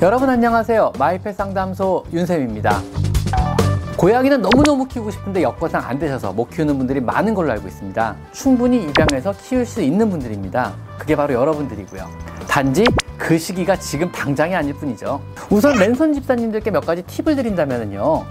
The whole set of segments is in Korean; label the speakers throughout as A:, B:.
A: 여러분 안녕하세요. 마이펫 상담소 윤쌤입니다. 고양이는 너무너무 키우고 싶은데 여건상 안 되셔서 못 키우는 분들이 많은 걸로 알고 있습니다. 충분히 입양해서 키울 수 있는 분들입니다. 그게 바로 여러분들이고요. 단지 그 시기가 지금 당장이 아닐 뿐이죠. 우선 랜선 집사님들께 몇 가지 팁을 드린다면요.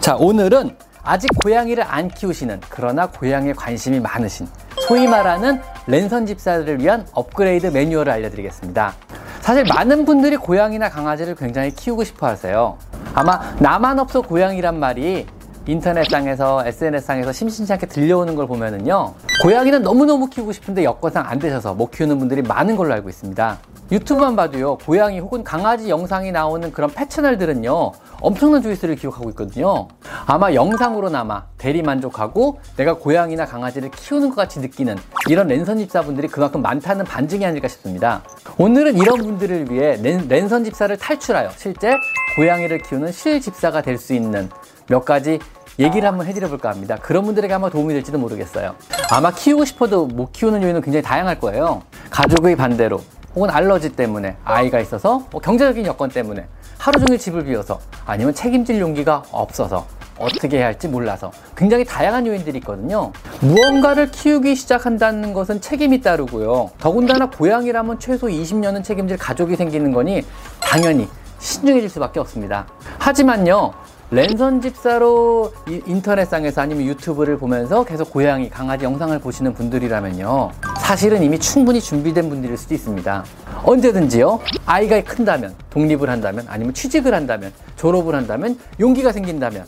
A: 자, 오늘은 아직 고양이를 안 키우시는 그러나 고양이에 관심이 많으신 소위 말하는 랜선 집사들을 위한 업그레이드 매뉴얼을 알려드리겠습니다. 사실 많은 분들이 고양이나 강아지를 굉장히 키우고 싶어 하세요. 아마 나만 없어 고양이란 말이 인터넷상에서 SNS상에서 심심치 않게 들려오는 걸 보면은요. 고양이는 너무너무 키우고 싶은데 여건상 안 되셔서 못 키우는 분들이 많은 걸로 알고 있습니다. 유튜브만 봐도요, 고양이 혹은 강아지 영상이 나오는 그런 펫 채널들은요, 엄청난 조회수를 기록하고 있거든요. 아마 영상으로나마 대리 만족하고 내가 고양이나 강아지를 키우는 것 같이 느끼는 이런 랜선 집사분들이 그만큼 많다는 반증이 아닐까 싶습니다. 오늘은 이런 분들을 위해 랜, 선 집사를 탈출하여 실제 고양이를 키우는 실 집사가 될 수 있는 몇 가지 얘기를 한번 해드려 볼까 합니다. 그런 분들에게 아마 도움이 될지도 모르겠어요. 아마 키우고 싶어도 못 키우는 요인은 굉장히 다양할 거예요. 가족의 반대로 혹은 알러지 때문에 아이가 있어서 뭐 경제적인 여건 때문에 하루 종일 집을 비워서 아니면 책임질 용기가 없어서 어떻게 해야 할지 몰라서 굉장히 다양한 요인들이 있거든요. 무언가를 키우기 시작한다는 것은 책임이 따르고요. 더군다나 고양이라면 최소 20년은 책임질 가족이 생기는 거니 당연히 신중해질 수밖에 없습니다. 하지만요. 랜선 집사로 인터넷상에서 아니면 유튜브를 보면서 계속 고양이, 강아지 영상을 보시는 분들이라면요. 사실은 이미 충분히 준비된 분들일 수도 있습니다. 언제든지요. 아이가 큰다면, 독립을 한다면, 아니면 취직을 한다면, 졸업을 한다면, 용기가 생긴다면,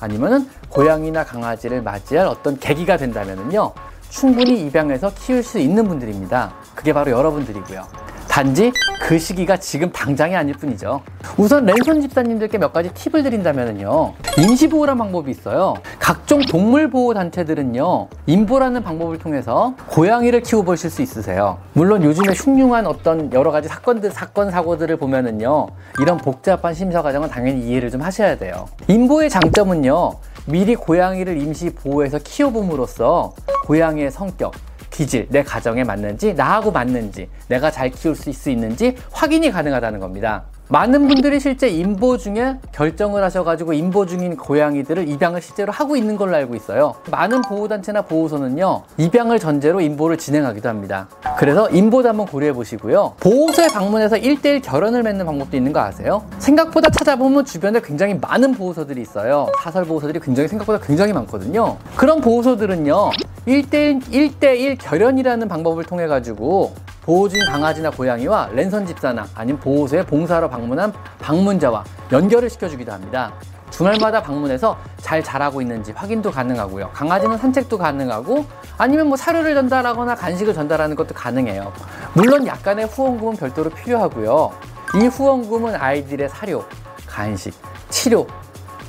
A: 아니면은 고양이나 강아지를 맞이할 어떤 계기가 된다면요. 충분히 입양해서 키울 수 있는 분들입니다. 그게 바로 여러분들이고요. 단지 그 시기가 지금 당장이 아닐 뿐이죠. 우선 랜선 집사님들께 몇 가지 팁을 드린다면요. 임시보호란 방법이 있어요. 각종 동물보호 단체들은요. 임보라는 방법을 통해서 고양이를 키워보실 수 있으세요. 물론 요즘에 흉흉한 어떤 여러 가지 사건들, 사건, 사고들을 보면은요. 이런 복잡한 심사 과정은 당연히 이해를 좀 하셔야 돼요. 임보의 장점은요. 미리 고양이를 임시 보호해서 키워봄으로써 고양이의 성격, 기질, 내 가정에 맞는지, 나하고 맞는지, 내가 잘 키울 수 있는지 확인이 가능하다는 겁니다. 많은 분들이 실제 인보 중에 결정을 하셔가지고 인보 중인 고양이들을 입양을 실제로 하고 있는 걸로 알고 있어요. 많은 보호단체나 보호소는요, 입양을 전제로 인보를 진행하기도 합니다. 그래서 인보도 한번 고려해 보시고요. 보호소에 방문해서 1대1 결혼을 맺는 방법도 있는 거 아세요? 생각보다 찾아보면 주변에 굉장히 많은 보호소들이 있어요. 사설 보호소들이 굉장히 생각보다 굉장히 많거든요. 그런 보호소들은요, 1대1, 1대1 결연이라는 방법을 통해 가지고 보호주인 강아지나 고양이와 랜선 집사나 아니면 보호소에 봉사하러 방문한 방문자와 연결을 시켜주기도 합니다. 주말마다 방문해서 잘 자라고 있는지 확인도 가능하고요. 강아지는 산책도 가능하고 아니면 뭐 사료를 전달하거나 간식을 전달하는 것도 가능해요. 물론 약간의 후원금은 별도로 필요하고요. 이 후원금은 아이들의 사료, 간식, 치료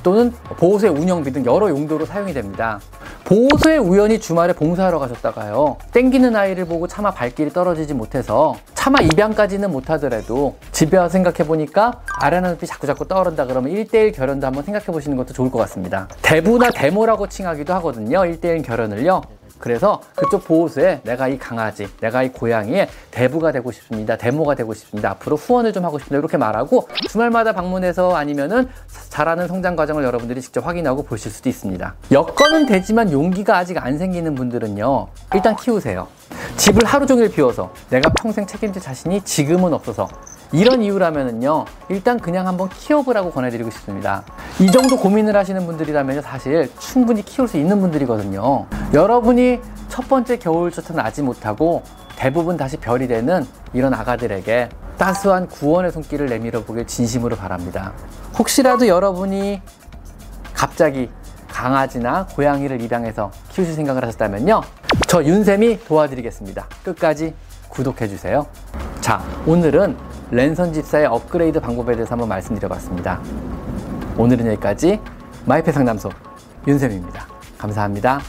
A: 또는 보호소의 운영비 등 여러 용도로 사용이 됩니다. 보호소에 우연히 주말에 봉사하러 가셨다가요. 땡기는 아이를 보고 차마 발길이 떨어지지 못해서 차마 입양까지는 못하더라도 집에 와서 생각해보니까 아련한 눈빛 자꾸자꾸 떠오른다 그러면 1대1 결혼도 한번 생각해보시는 것도 좋을 것 같습니다. 대부나 데모라고 칭하기도 하거든요. 1대1 결혼을요. 그래서 그쪽 보호소에 내가 이 강아지, 내가 이 고양이의 대부가 되고 싶습니다. 데모가 되고 싶습니다. 앞으로 후원을 좀 하고 싶습니다. 이렇게 말하고 주말마다 방문해서 아니면은 자라는 성장 과정을 여러분들이 직접 확인하고 보실 수도 있습니다. 여건은 되지만 용기가 아직 안 생기는 분들은요. 일단 키우세요. 집을 하루 종일 비워서 내가 평생 책임질 자신이 지금은 없어서 이런 이유라면은요, 일단 그냥 한번 키워보라고 권해드리고 싶습니다. 이 정도 고민을 하시는 분들이라면 사실 충분히 키울 수 있는 분들이거든요. 여러분이 첫 번째 겨울조차 나지 못하고 대부분 다시 별이 되는 이런 아가들에게 따스한 구원의 손길을 내밀어 보길 진심으로 바랍니다. 혹시라도 여러분이 갑자기 강아지나 고양이를 입양해서 키우실 생각을 하셨다면요. 저 윤쌤이 도와드리겠습니다. 끝까지 구독해주세요. 자, 오늘은 랜선 집사의 업그레이드 방법에 대해서 한번 말씀드려봤습니다. 오늘은 여기까지 마이페 상담소 윤쌤입니다. 감사합니다.